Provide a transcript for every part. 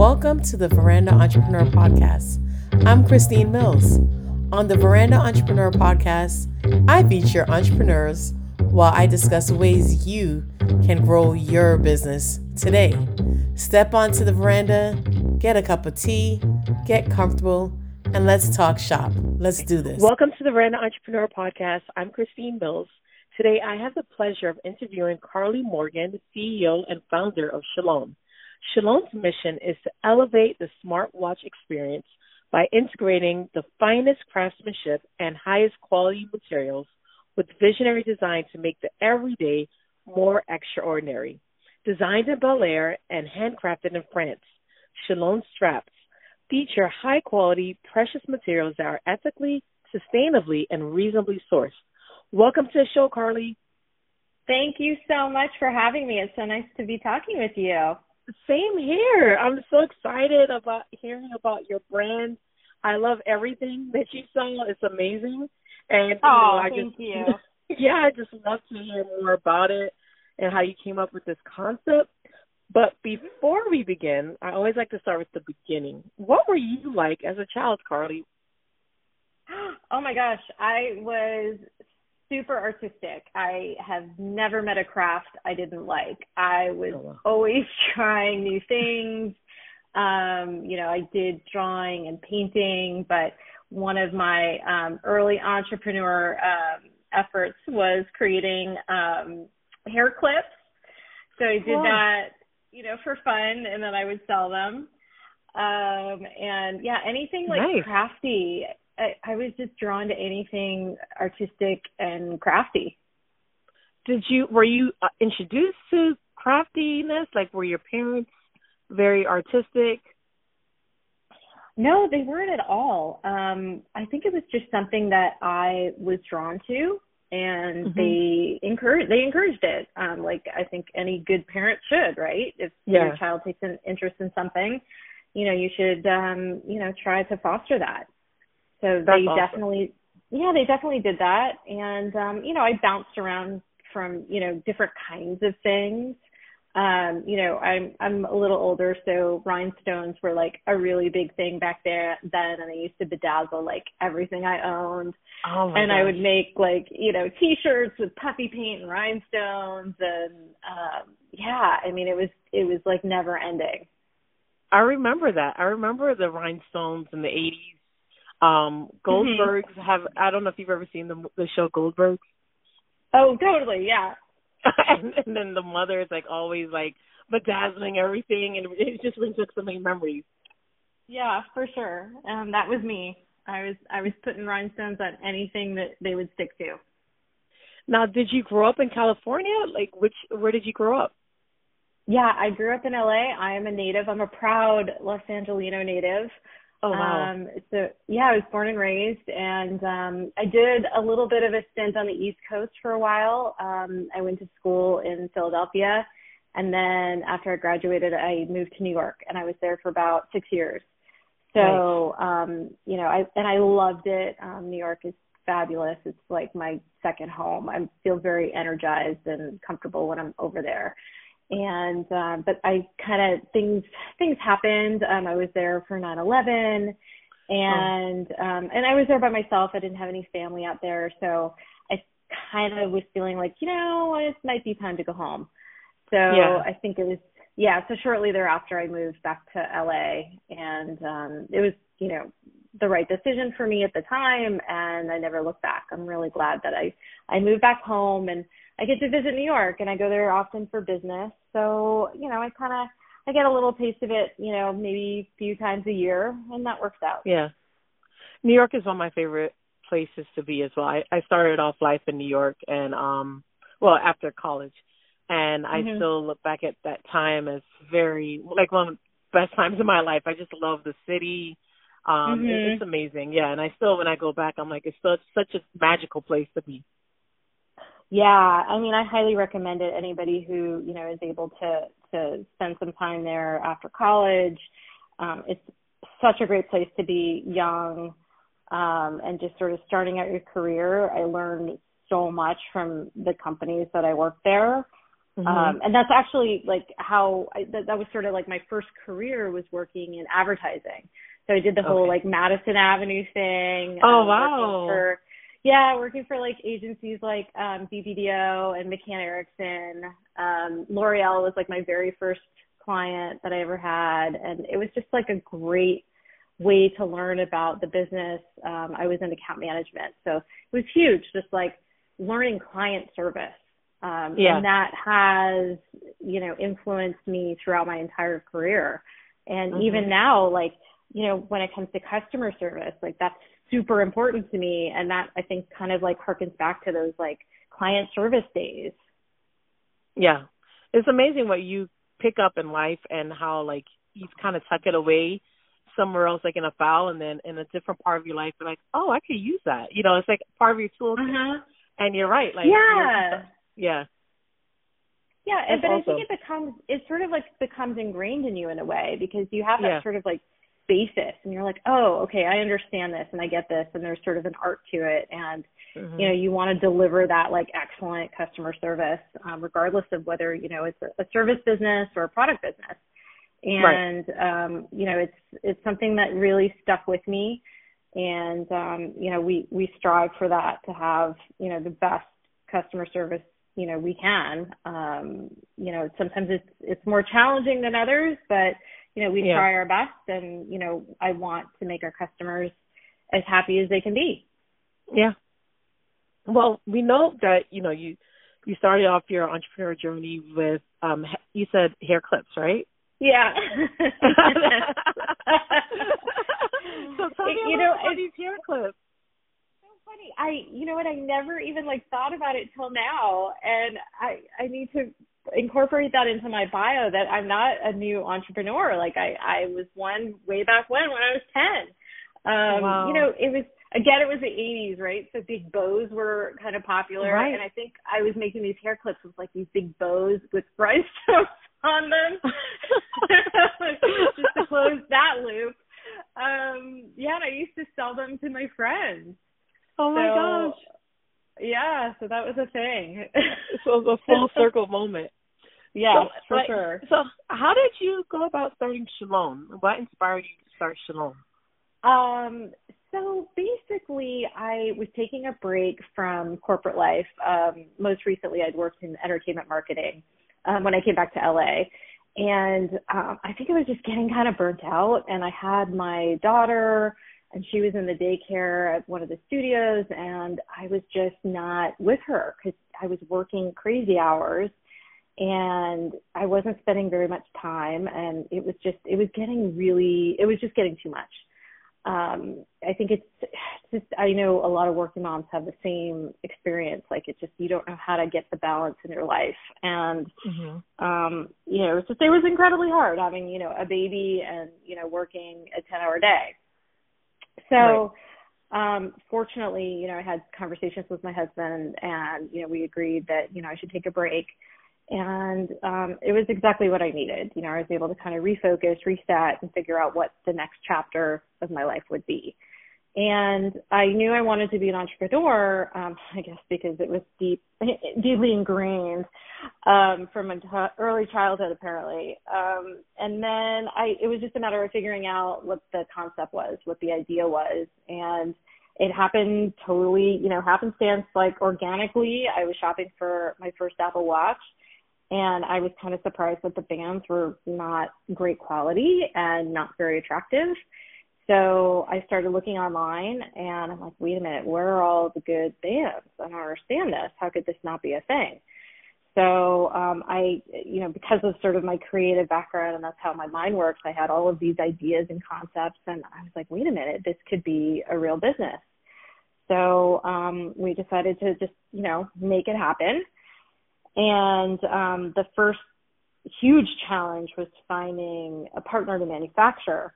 Welcome to the Veranda Entrepreneur Podcast. I'm Christine Mills. On the Veranda Entrepreneur Podcast, I feature entrepreneurs while I discuss ways you can grow your business today. Step onto the veranda, get a cup of tea, get comfortable, and let's talk shop. Let's do this. Welcome to the Veranda Entrepreneur Podcast. I'm Christine Mills. Today, I have the pleasure of interviewing Carlye Morgan, CEO and founder of Chalonne. Chalonne's mission is to elevate the smartwatch experience by integrating the finest craftsmanship and highest quality materials with visionary design to make the everyday more extraordinary. Designed in Bel Air and handcrafted in France, Chalonne straps feature high quality, precious materials that are ethically, sustainably, and reasonably sourced. Welcome to the show, Carlye. Thank you so much for having me. It's so nice to be talking with you. Same here. I'm so excited about hearing about your brand. I love everything that you sell. It's amazing. And oh, know, I thank just, you. yeah, I just love to hear more about it and how you came up with this concept. But mm-hmm. before we begin, I always like to start with the beginning. What were you like as a child, Carlye? Oh my gosh, I was super artistic. I have never met a craft I didn't like. I was oh, wow. always trying new things. Um, you know, I did drawing and painting, but one of my um, early entrepreneur um, efforts was creating um, hair clips. So I did cool. that, you know, for fun, and then I would sell them. Um, and yeah, anything like nice. crafty. I, I was just drawn to anything artistic and crafty. Did you were you uh, introduced to craftiness? Like were your parents very artistic? No, they weren't at all. Um, I think it was just something that I was drawn to and mm-hmm. they encourage they encouraged it. Um, like I think any good parent should, right? If yeah. your child takes an interest in something, you know, you should um, you know, try to foster that. So That's they awesome. definitely, yeah, they definitely did that. And, um, you know, I bounced around from, you know, different kinds of things. Um, you know, I'm, I'm a little older, so rhinestones were like a really big thing back there then. And I used to bedazzle like everything I owned. Oh and gosh. I would make like, you know, t-shirts with puffy paint and rhinestones. And, um, yeah, I mean, it was, it was like never ending. I remember that. I remember the rhinestones in the 80s um Goldbergs mm-hmm. have I don't know if you've ever seen the the show Goldbergs. Oh, totally, yeah. and, and then the mother is like always like bedazzling everything, and it just brings up so many memories. Yeah, for sure. Um, that was me. I was I was putting rhinestones on anything that they would stick to. Now, did you grow up in California? Like, which where did you grow up? Yeah, I grew up in LA. I am a native. I'm a proud Los Angelino native. Oh wow. Um, so yeah, I was born and raised, and um, I did a little bit of a stint on the East Coast for a while. Um, I went to school in Philadelphia, and then after I graduated, I moved to New York, and I was there for about six years. So nice. um, you know, I and I loved it. Um, New York is fabulous. It's like my second home. I feel very energized and comfortable when I'm over there and um but I kind of things things happened. Um I was there for 9/11 and oh. um and I was there by myself. I didn't have any family out there, so I kind of was feeling like, you know, it might be time to go home. So yeah. I think it was yeah, so shortly thereafter I moved back to LA and um it was, you know, the right decision for me at the time and I never looked back. I'm really glad that I I moved back home and I get to visit New York and I go there often for business. So, you know, I kind of I get a little taste of it, you know, maybe a few times a year and that works out. Yeah. New York is one of my favorite places to be as well. I, I started off life in New York and um well, after college. And I mm-hmm. still look back at that time as very like one of the best times of my life. I just love the city. Um mm-hmm. it, it's amazing. Yeah, and I still when I go back I'm like it's such such a magical place to be. Yeah, I mean, I highly recommend it. Anybody who you know is able to to spend some time there after college, um, it's such a great place to be young um, and just sort of starting out your career. I learned so much from the companies that I worked there. Mm-hmm. Um, and that's actually like how I, that, that was sort of like my first career was working in advertising. So I did the whole okay. like Madison Avenue thing. Oh wow. For, yeah, working for like agencies like um BBDO and McCann Erickson. Um L'Oreal was like my very first client that I ever had and it was just like a great way to learn about the business. Um I was in account management. So it was huge just like learning client service um, yeah. And that has, you know, influenced me throughout my entire career. And mm-hmm. even now, like, you know, when it comes to customer service, like that's super important to me. And that I think kind of like harkens back to those like client service days. Yeah. It's amazing what you pick up in life and how like you kind of tuck it away somewhere else like in a file and then in a different part of your life you're like oh i could use that you know it's like part of your toolkit uh-huh. and you're right like yeah yeah. Yeah, That's but awesome. I think it becomes it sort of like becomes ingrained in you in a way because you have that yeah. sort of like basis. And you're like, oh, okay, I understand this and I get this and there's sort of an art to it. And mm-hmm. you know you want to deliver that like excellent customer service um, regardless of whether you know it's a, a service business or a product business. And right. um, you know it's it's something that really stuck with me. And um, you know we we strive for that to have you know the best customer service you know we can. Um you know sometimes it's it's more challenging than others but you know we yeah. try our best and you know i want to make our customers as happy as they can be yeah well we know that you know you you started off your entrepreneur journey with um you said hair clips right yeah so tell me you know, about these hair clips So funny. I, you know what? I never even like thought about it till now, and I, I need to incorporate that into my bio that I'm not a new entrepreneur. Like I, I was one way back when, when I was ten. Um, wow. You know, it was again, it was the '80s, right? So big bows were kind of popular, right. and I think I was making these hair clips with like these big bows with rhinestones on them, just to close that loop. Um, yeah, and I used to sell them to my friends. Oh my so, gosh. Yeah, so that was a thing. so it was a full circle moment. Yeah, so, for like, sure. So how did you go about starting Chalonne? What inspired you to start Chalonne? Um, so basically I was taking a break from corporate life. Um, most recently I'd worked in entertainment marketing um, when I came back to LA. And um, I think I was just getting kind of burnt out and I had my daughter and she was in the daycare at one of the studios and I was just not with her cuz I was working crazy hours and I wasn't spending very much time and it was just it was getting really it was just getting too much. Um I think it's, just I know a lot of working moms have the same experience like it's just you don't know how to get the balance in your life and mm-hmm. um you know it's just it was incredibly hard having you know a baby and you know working a 10 hour day so, right. um, fortunately, you know, I had conversations with my husband and, you know, we agreed that, you know, I should take a break. And um, it was exactly what I needed. You know, I was able to kind of refocus, reset, and figure out what the next chapter of my life would be. And I knew I wanted to be an entrepreneur, um, I guess because it was deep, deeply ingrained um, from t- early childhood, apparently. Um, and then I, it was just a matter of figuring out what the concept was, what the idea was, and it happened totally, you know, happenstance, like organically. I was shopping for my first Apple Watch, and I was kind of surprised that the bands were not great quality and not very attractive so I started looking online and I'm like, wait a minute, where are all the good bands? I don't understand this. How could this not be a thing? So um, I, you know, because of sort of my creative background and that's how my mind works, I had all of these ideas and concepts, and I was like, wait a minute, this could be a real business. So um, we decided to just, you know, make it happen. And um, the first huge challenge was finding a partner to manufacture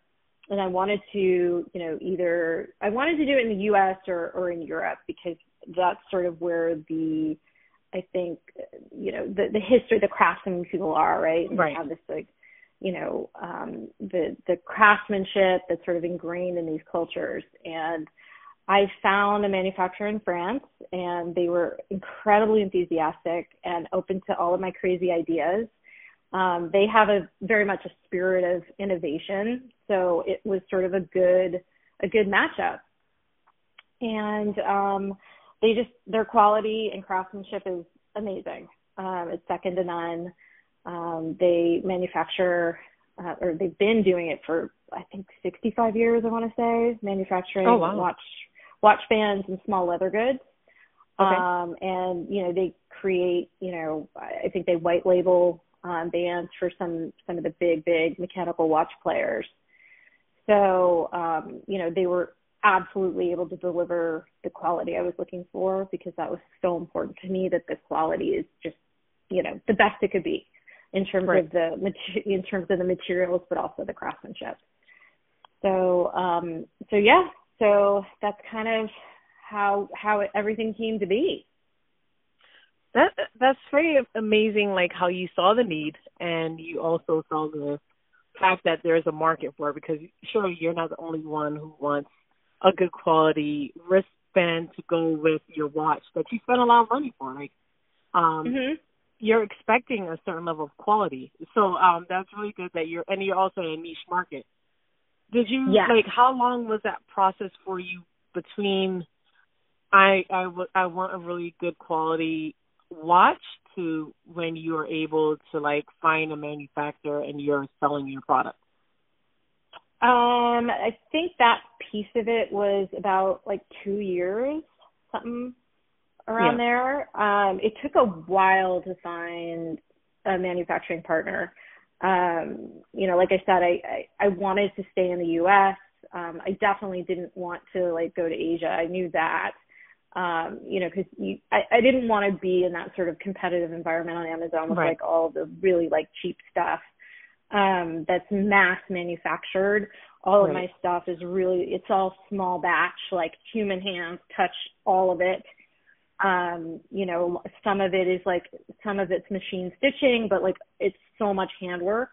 and I wanted to, you know, either I wanted to do it in the U.S. or or in Europe because that's sort of where the I think you know the the history the craftsman people are right and right have this like you know um the the craftsmanship that's sort of ingrained in these cultures and I found a manufacturer in France and they were incredibly enthusiastic and open to all of my crazy ideas. Um, they have a very much a spirit of innovation, so it was sort of a good a good matchup. And um, they just their quality and craftsmanship is amazing. Um, it's second to none. Um, they manufacture uh, or they've been doing it for I think 65 years. I want to say manufacturing oh, wow. watch watch bands and small leather goods. Okay. Um, and you know they create you know I think they white label um, bands for some some of the big big mechanical watch players. So um, you know they were absolutely able to deliver the quality I was looking for because that was so important to me that the quality is just you know the best it could be in terms right. of the in terms of the materials but also the craftsmanship. So um so yeah, so that's kind of how how it, everything came to be. That that's very amazing like how you saw the need and you also saw the fact that there's a market for it because sure you're not the only one who wants a good quality wristband to go with your watch that you spend a lot of money for. Like um mm-hmm. you're expecting a certain level of quality. So um that's really good that you're and you're also in a niche market. Did you yeah. like how long was that process for you between I I, w- I want a really good quality watch to when you are able to like find a manufacturer and you're selling your product? Um, I think that piece of it was about like two years, something around yeah. there. Um, it took a while to find a manufacturing partner. Um, you know, like I said, I, I, I wanted to stay in the US. Um, I definitely didn't want to like go to Asia. I knew that. Um, you know, because I, I didn't want to be in that sort of competitive environment on Amazon with right. like all the really like cheap stuff um that's mass manufactured all right. of my stuff is really it's all small batch like human hands touch all of it um you know some of it is like some of it's machine stitching but like it's so much handwork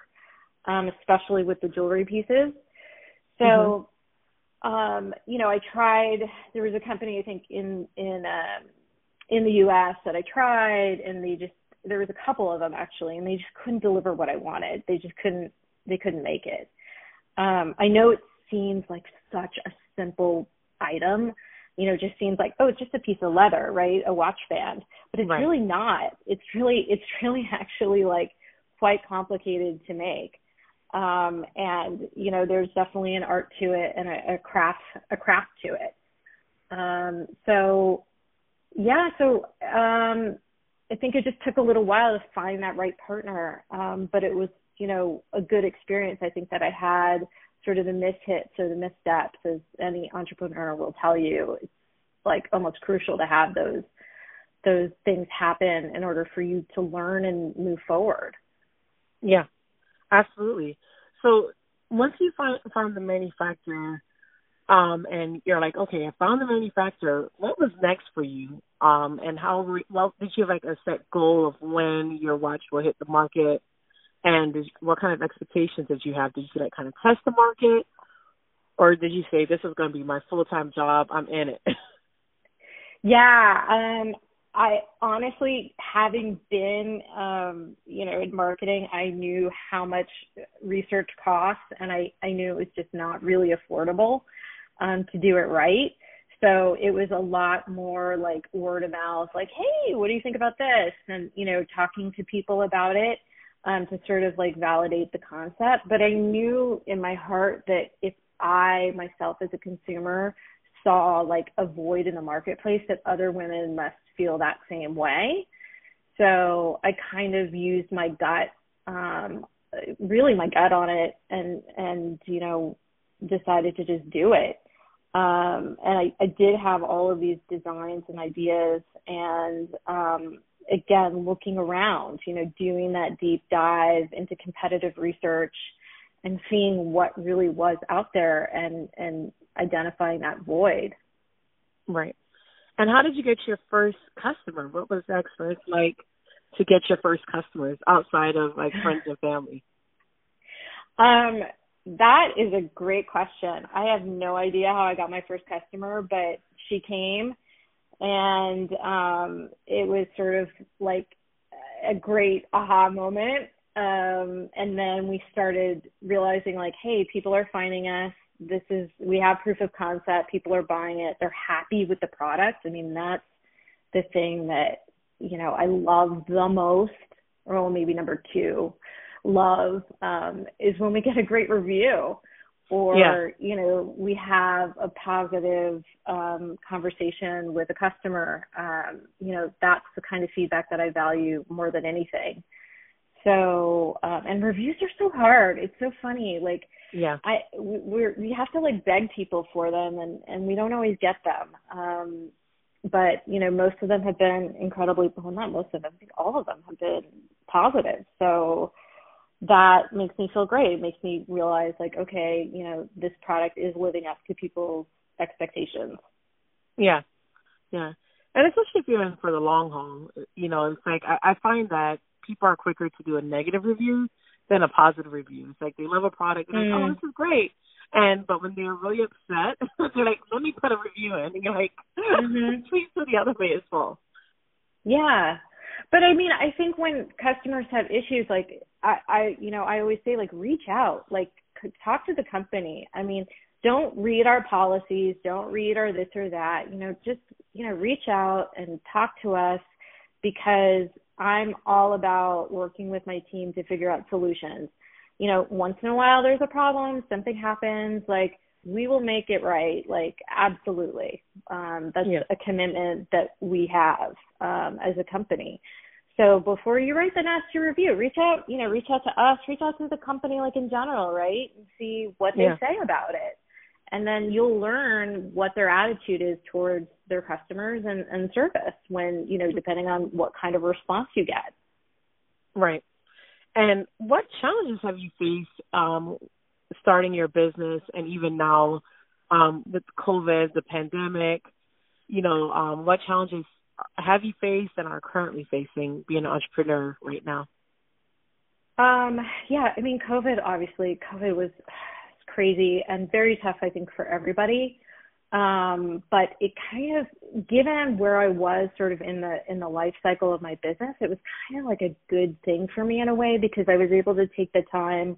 um especially with the jewelry pieces so mm-hmm. Um you know i tried there was a company i think in in um in the us that i tried and they just there was a couple of them actually and they just couldn't deliver what I wanted. They just couldn't they couldn't make it. Um I know it seems like such a simple item. You know, just seems like, oh, it's just a piece of leather, right? A watch band. But it's right. really not. It's really it's really actually like quite complicated to make. Um and you know, there's definitely an art to it and a, a craft a craft to it. Um so yeah, so um I think it just took a little while to find that right partner. Um, but it was, you know, a good experience. I think that I had sort of the mishits or the missteps, as any entrepreneur will tell you. It's like almost crucial to have those those things happen in order for you to learn and move forward. Yeah, absolutely. So once you find find the manufacturer, um, and you're like, okay, I found the manufacturer. What was next for you? Um, and how re- well did you have like a set goal of when your watch will hit the market? And did, what kind of expectations did you have? Did you like kind of test the market, or did you say this is going to be my full time job? I'm in it. yeah, um, I honestly, having been, um, you know, in marketing, I knew how much research costs, and I I knew it was just not really affordable um, to do it right. So it was a lot more like word of mouth, like, hey, what do you think about this? And, you know, talking to people about it um, to sort of like validate the concept. But I knew in my heart that if I myself as a consumer saw like a void in the marketplace, that other women must feel that same way. So I kind of used my gut, um, really my gut on it and, and, you know, decided to just do it um, and I, I did have all of these designs and ideas and um, again looking around you know doing that deep dive into competitive research and seeing what really was out there and and identifying that void right and how did you get your first customer what was that experience like to get your first customers outside of like friends and family um that is a great question. I have no idea how I got my first customer, but she came and um it was sort of like a great aha moment. Um and then we started realizing like, hey, people are finding us. This is we have proof of concept, people are buying it, they're happy with the product. I mean, that's the thing that, you know, I love the most, or maybe number two love um, is when we get a great review. Or yeah. you know we have a positive um, conversation with a customer. Um, you know that's the kind of feedback that i value more than anything. So um, and reviews are so hard. It's so funny. Like yeah i we're we have to like beg people for them and and we don't always get them um but you know most of them have been incredibly well not most of them i think all of them have been positive so that makes me feel great. It makes me realize like, okay, you know, this product is living up to people's expectations. Yeah. Yeah. And especially if you're in for the long haul, you know, it's like I, I find that people are quicker to do a negative review than a positive review. It's like they love a product and mm. like, oh, mm. this is great. And but when they're really upset, they're like, let me put a review in. And you're like, mm-hmm. please do the other way as well. Yeah. But I mean, I think when customers have issues, like I, I, you know, I always say, like, reach out, like, talk to the company. I mean, don't read our policies, don't read our this or that. You know, just you know, reach out and talk to us because I'm all about working with my team to figure out solutions. You know, once in a while there's a problem, something happens, like we will make it right like absolutely um that's yeah. a commitment that we have um as a company so before you write the nasty review reach out you know reach out to us reach out to the company like in general right and see what they yeah. say about it and then you'll learn what their attitude is towards their customers and, and service when you know depending on what kind of response you get. Right. And what challenges have you faced um, starting your business and even now um, with COVID, the pandemic, you know, um, what challenges have you faced and are currently facing being an entrepreneur right now? Um, yeah, I mean, COVID, obviously, COVID was crazy and very tough, I think, for everybody. Um, but it kind of, given where I was sort of in the, in the life cycle of my business, it was kind of like a good thing for me in a way because I was able to take the time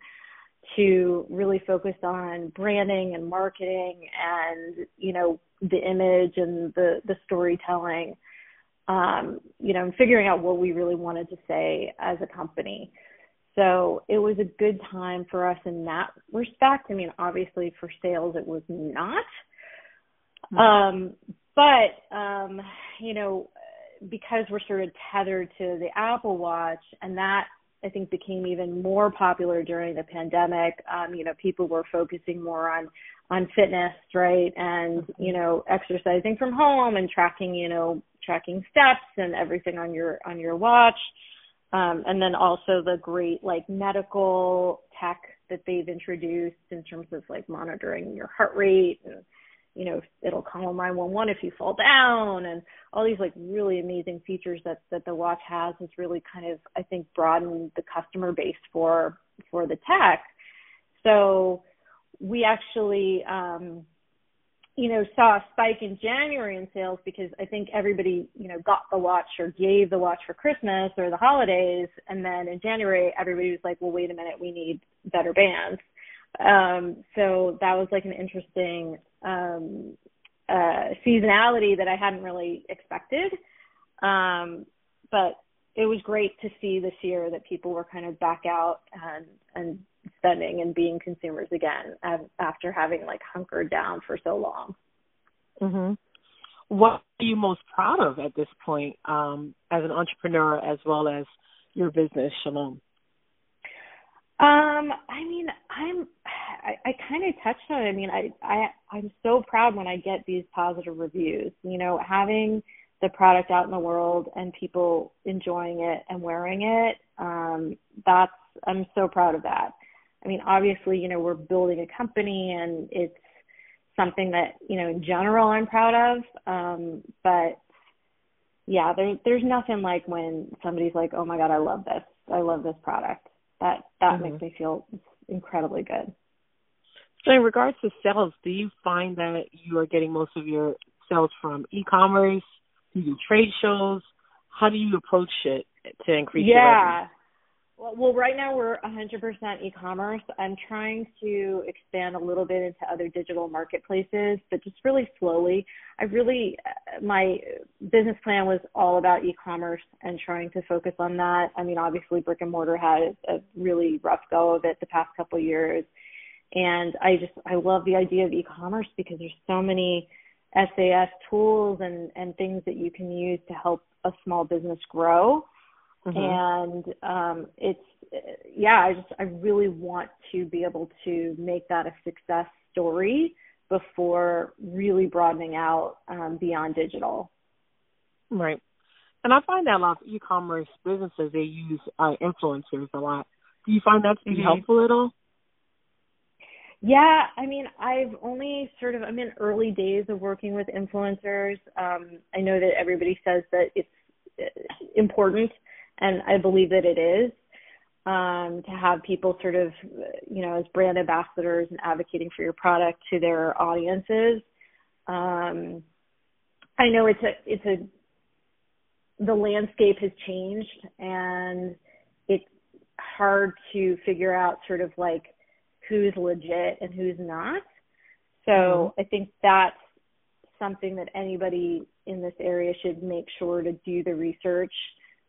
to really focus on branding and marketing and you know the image and the the storytelling um you know and figuring out what we really wanted to say as a company so it was a good time for us in that respect i mean obviously for sales it was not mm-hmm. um but um you know because we're sort of tethered to the apple watch and that I think became even more popular during the pandemic. Um, you know, people were focusing more on on fitness, right? And, you know, exercising from home and tracking, you know, tracking steps and everything on your on your watch. Um, and then also the great like medical tech that they've introduced in terms of like monitoring your heart rate and you know, it'll call 911 if you fall down and all these like really amazing features that, that the watch has has really kind of, I think, broadened the customer base for, for the tech. So we actually, um, you know, saw a spike in January in sales because I think everybody, you know, got the watch or gave the watch for Christmas or the holidays. And then in January, everybody was like, well, wait a minute, we need better bands. Um, so that was like an interesting um, uh, seasonality that I hadn't really expected. Um, but it was great to see this year that people were kind of back out and and spending and being consumers again after having like hunkered down for so long. Mhm. What are you most proud of at this point um, as an entrepreneur as well as your business, Chalonne? Um, I mean, I'm I, I kind of touched on it. I mean, I I I'm so proud when I get these positive reviews. You know, having the product out in the world and people enjoying it and wearing it. Um, that's I'm so proud of that. I mean, obviously, you know, we're building a company and it's something that you know in general I'm proud of. Um, but yeah, there, there's nothing like when somebody's like, "Oh my god, I love this! I love this product." That that mm-hmm. makes me feel incredibly good. So in regards to sales, do you find that you are getting most of your sales from e-commerce? Do you do trade shows? How do you approach it to increase yeah. your revenue? Well, right now we're 100% e-commerce. I'm trying to expand a little bit into other digital marketplaces, but just really slowly. I really, uh, my business plan was all about e-commerce and trying to focus on that. I mean, obviously brick and mortar had a really rough go of it the past couple of years. And I just, I love the idea of e-commerce because there's so many SaaS tools and, and things that you can use to help a small business grow Mm-hmm. And um, it's yeah, I just I really want to be able to make that a success story before really broadening out um, beyond digital. Right. And I find that a lot of e-commerce businesses they use uh, influencers a lot. Do you find that to be mm-hmm. helpful at all? Yeah, I mean, I've only sort of I'm in early days of working with influencers. Um, I know that everybody says that it's uh, important and I believe that it is um, to have people sort of, you know, as brand ambassadors and advocating for your product to their audiences. Um, I know it's a it's a the landscape has changed and it's hard to figure out sort of like who's legit and who's not. So mm-hmm. I think that's something that anybody in this area should make sure to do the research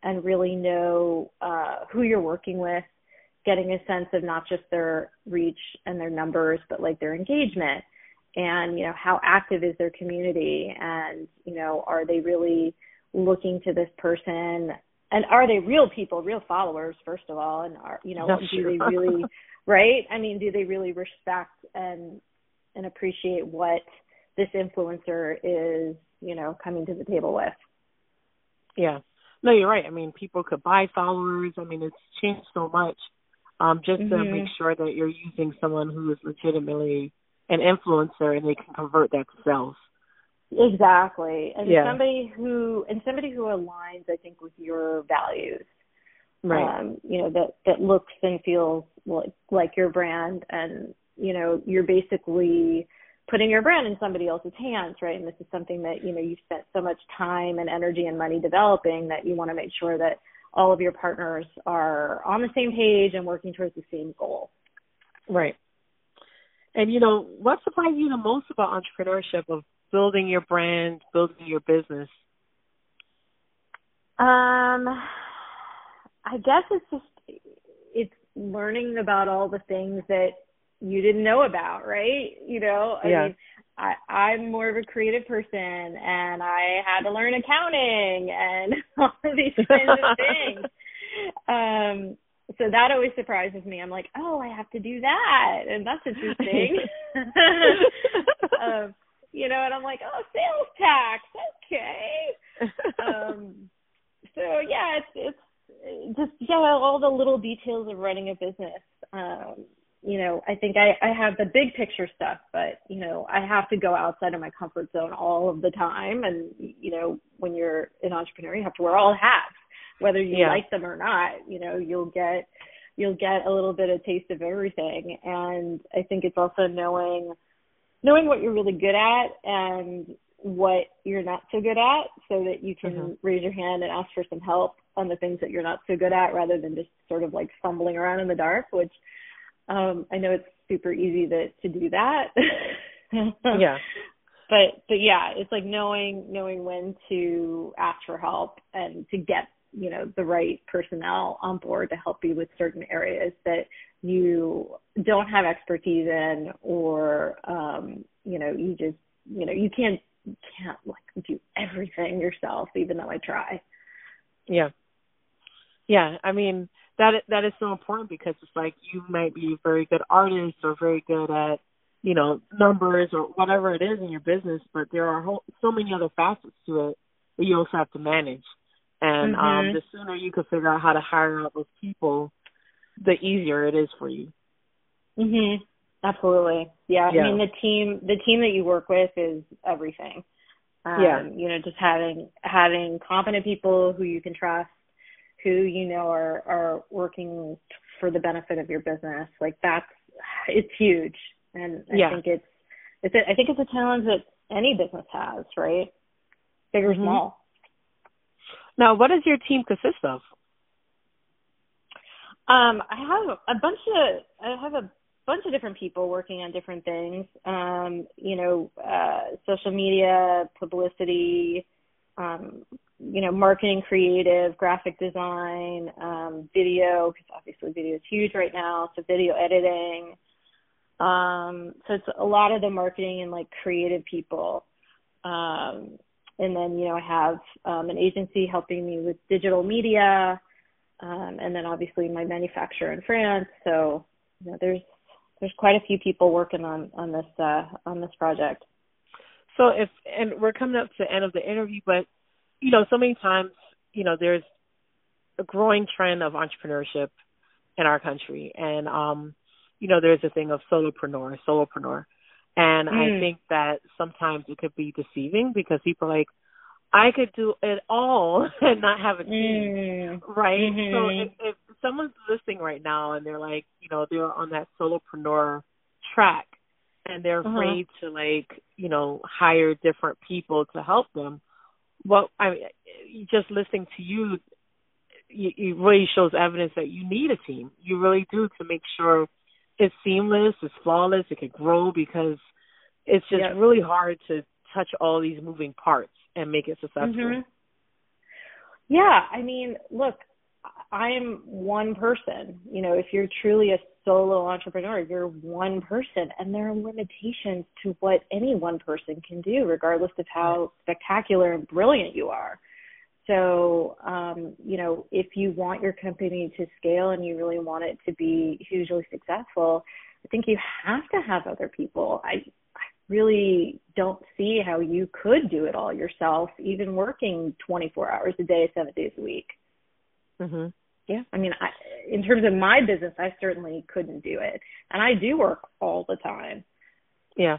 and really know uh, who you're working with, getting a sense of not just their reach and their numbers, but like their engagement and you know how active is their community and you know are they really looking to this person? And are they real people real followers first of all? And are you know do sure. they really right? I mean do they really respect and and appreciate what this influencer is you know coming to the table with? Yeah no, you're right. I mean, people could buy followers. I mean, it's changed so much. Um, just mm-hmm. to make sure that you're using someone who is legitimately an influencer and they can convert that to sales. Exactly. And yeah. somebody who and somebody who aligns, I think, with your values. Right. Um, you know, that that looks and feels like like your brand and you know, you're basically putting your brand in somebody else's hands, right? And this is something that, you know, you've spent so much time and energy and money developing that you want to make sure that all of your partners are on the same page and working towards the same goal. Right. And you know, what surprised you the most about entrepreneurship of building your brand, building your business? Um I guess it's just it's learning about all the things that you didn't know about, right? You know, I yeah. mean, I, I'm more of a creative person and I had to learn accounting and all of these kinds of things. Um, so that always surprises me. I'm like, oh, I have to do that, and that's interesting. um, you know, and I'm like, oh, sales tax, okay. um, so yeah, it's it's just yeah, all the little details of running a business. Um, you know, I think I, I have the big picture stuff, but, you know, I have to go outside of my comfort zone all of the time. And, you know, when you're an entrepreneur, you have to wear all hats, whether you yeah. like them or not, you know, you'll get, you'll get a little bit of taste of everything. And I think it's also knowing, knowing what you're really good at and what you're not so good at so that you can mm-hmm. raise your hand and ask for some help on the things that you're not so good at rather than just sort of like fumbling around in the dark, which um, I know it's super easy to to do that. yeah. But but yeah, it's like knowing knowing when to ask for help and to get you know the right personnel on board to help you with certain areas that you don't have expertise in or um you know you just you know you can't can't like do everything yourself even though I try. Yeah. Yeah, I mean that that is so important because it's like you might be a very good artist or very good at you know numbers or whatever it is in your business, but there are whole, so many other facets to it that you also have to manage. And um, mm-hmm. um the sooner you can figure out how to hire out those people, the easier it is for you. Mhm. Absolutely. Yeah. yeah. I mean the team the team that you work with is everything. Um, yeah. you know, just having having competent people who you can trust who you know are are working for the benefit of your business like that's it's huge And yeah. I think it's it's a, I think it's a challenge that any business has, right? Big or mm-hmm. small. Now, what does your team consist of? Um, I have a bunch of I have a bunch of different people working on different things. Um, you know, uh, social media, publicity, um, you know, marketing, creative, graphic design, um, video, because obviously video is huge right now. So video editing. Um, so it's a lot of the marketing and like creative people. Um, and then, you know, I have um, an agency helping me with digital media. Um, and then obviously my manufacturer in France. So, you know, there's there's quite a few people working on on this uh, on this project. So if and we're coming up to the end of the interview, but you know, so many times, you know, there's a growing trend of entrepreneurship in our country, and um, you know, there's a thing of solopreneur, solopreneur, and mm. I think that sometimes it could be deceiving because people are like, I could do it all and not have a team, mm. right? Mm-hmm. So if, if someone's listening right now and they're like, you know, they're on that solopreneur track and they're uh-huh. afraid to like, you know, hire different people to help them. Well, I mean, just listening to you, it really shows evidence that you need a team. You really do to make sure it's seamless, it's flawless, it can grow because it's just yep. really hard to touch all these moving parts and make it successful. Mm-hmm. Yeah, I mean, look, I'm one person. You know, if you're truly a solo entrepreneur, you're one person, and there are limitations to what any one person can do, regardless of how spectacular and brilliant you are. So, um, you know, if you want your company to scale and you really want it to be hugely successful, I think you have to have other people. I, I really don't see how you could do it all yourself, even working 24 hours a day, seven days a week. Mhm. Yeah. I mean, I, in terms of my business, I certainly couldn't do it, and I do work all the time. Yeah.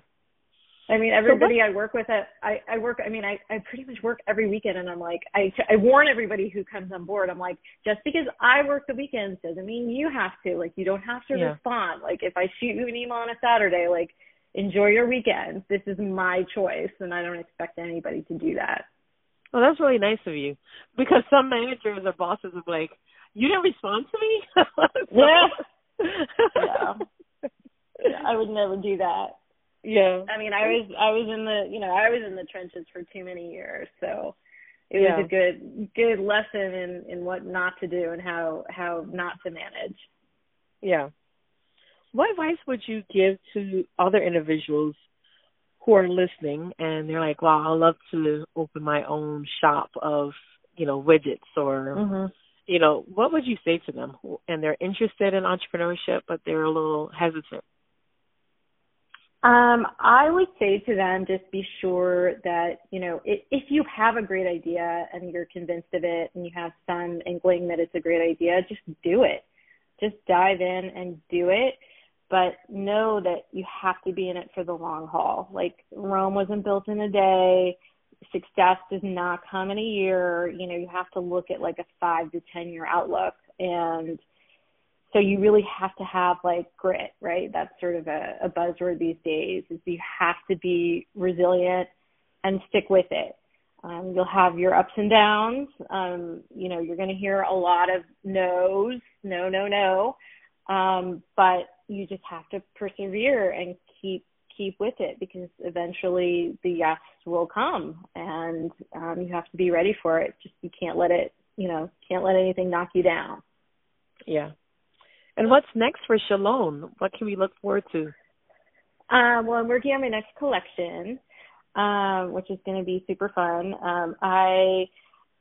I mean, everybody I work with, at, I I work. I mean, I I pretty much work every weekend, and I'm like, I I warn everybody who comes on board. I'm like, just because I work the weekends doesn't mean you have to. Like, you don't have to yeah. respond. Like, if I shoot you an email on a Saturday, like, enjoy your weekend. This is my choice, and I don't expect anybody to do that. Well, that's really nice of you, because some managers or bosses are like, you didn't respond to me. yeah. yeah. Yeah, I would never do that. Yeah. I mean, I was I was in the you know I was in the trenches for too many years, so it yeah. was a good good lesson in in what not to do and how how not to manage. Yeah. What advice would you give to other individuals who are listening and they're like, "Wow, I'd love to open my own shop of you know widgets or mm-hmm. you know what would you say to them and they're interested in entrepreneurship but they're a little hesitant um, I would say to them, just be sure that, you know, if, if you have a great idea and you're convinced of it and you have some inkling that it's a great idea, just do it. Just dive in and do it. But know that you have to be in it for the long haul. Like Rome wasn't built in a day. Success does not come in a year. You know, you have to look at like a five to 10 year outlook and, so you really have to have like grit, right? That's sort of a, a buzzword these days is you have to be resilient and stick with it. Um, you'll have your ups and downs. Um, you know, you're going to hear a lot of no's, no, no, no. Um, but you just have to persevere and keep keep with it because eventually the yes will come and um, you have to be ready for it. Just you can't let it, you know, can't let anything knock you down. Yeah, and what's next for Chalonne? What can we look forward to? Um, well, I'm working on my next collection, um, which is going to be super fun. Um, I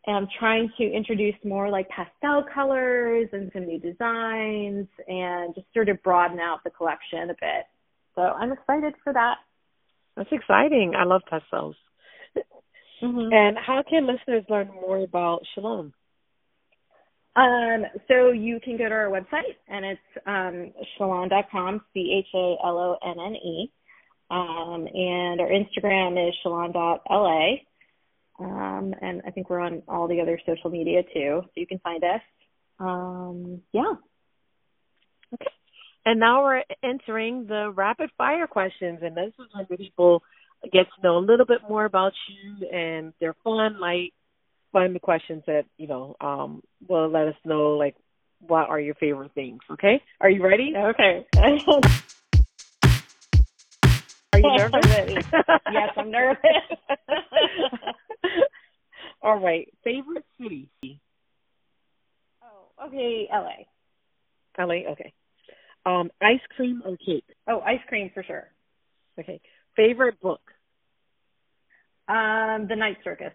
am trying to introduce more like pastel colors and some new designs and just sort of broaden out the collection a bit. So I'm excited for that. That's exciting. I love pastels. Mm-hmm. And how can listeners learn more about Chalonne? Um, so you can go to our website and it's um, chalonne.com, C H A L O N N E. Um, and our Instagram is chalon.la. Um, and I think we're on all the other social media too, so you can find us. Um, yeah. Okay. And now we're entering the rapid fire questions, and this is when people get to know a little bit more about you, and they're fun, light, fun the questions that you know um, will let us know like what are your favorite things. Okay, are you ready? Okay. are you nervous? yes, I'm nervous. All right, favorite city. Oh, okay, LA. LA, okay. Um, ice cream or cake? Oh, ice cream for sure. Okay. Favorite book? Um, The Night Circus.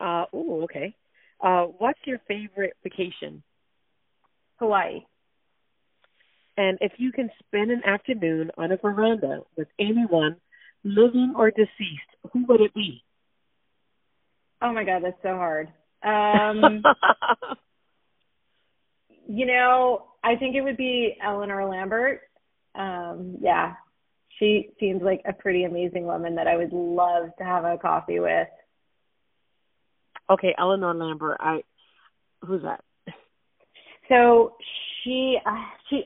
Uh, oh, okay. Uh, what's your favorite vacation? Hawaii. And if you can spend an afternoon on a veranda with anyone, living or deceased, who would it be? Oh my god, that's so hard. Um, you know, I think it would be Eleanor Lambert. Um, yeah, she seems like a pretty amazing woman that I would love to have a coffee with. Okay, Eleanor Lambert. I who's that? So she uh, she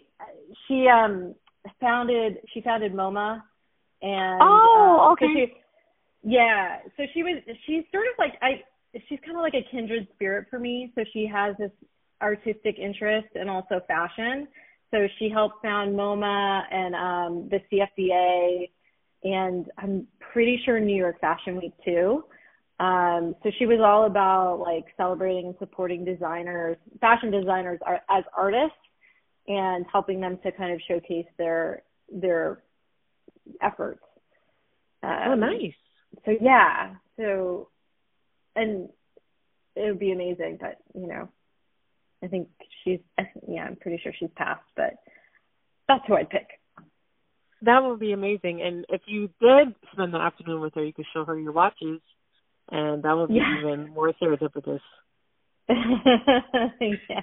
she um founded she founded MoMA and oh uh, okay. so she, yeah so she was she's sort of like I she's kind of like a kindred spirit for me. So she has this artistic interest and also fashion. So she helped found MoMA and um the CFDA and I'm pretty sure New York Fashion Week too um, so she was all about like celebrating and supporting designers, fashion designers are, as artists and helping them to kind of showcase their, their efforts. Um, oh, nice. So yeah, so, and it would be amazing, but you know, I think she's, yeah, I'm pretty sure she's passed, but that's who I'd pick. That would be amazing. And if you did spend the afternoon with her, you could show her your watches and that would be yeah. even more serendipitous. yeah.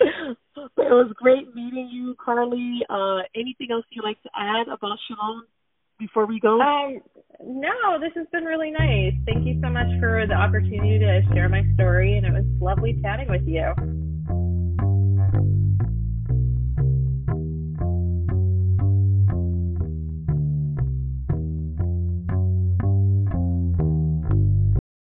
but it was great meeting you, Carlye. Uh, anything else you'd like to add about Chalonne before we go? Um, no, this has been really nice. Thank you so much for the opportunity to share my story, and it was lovely chatting with you.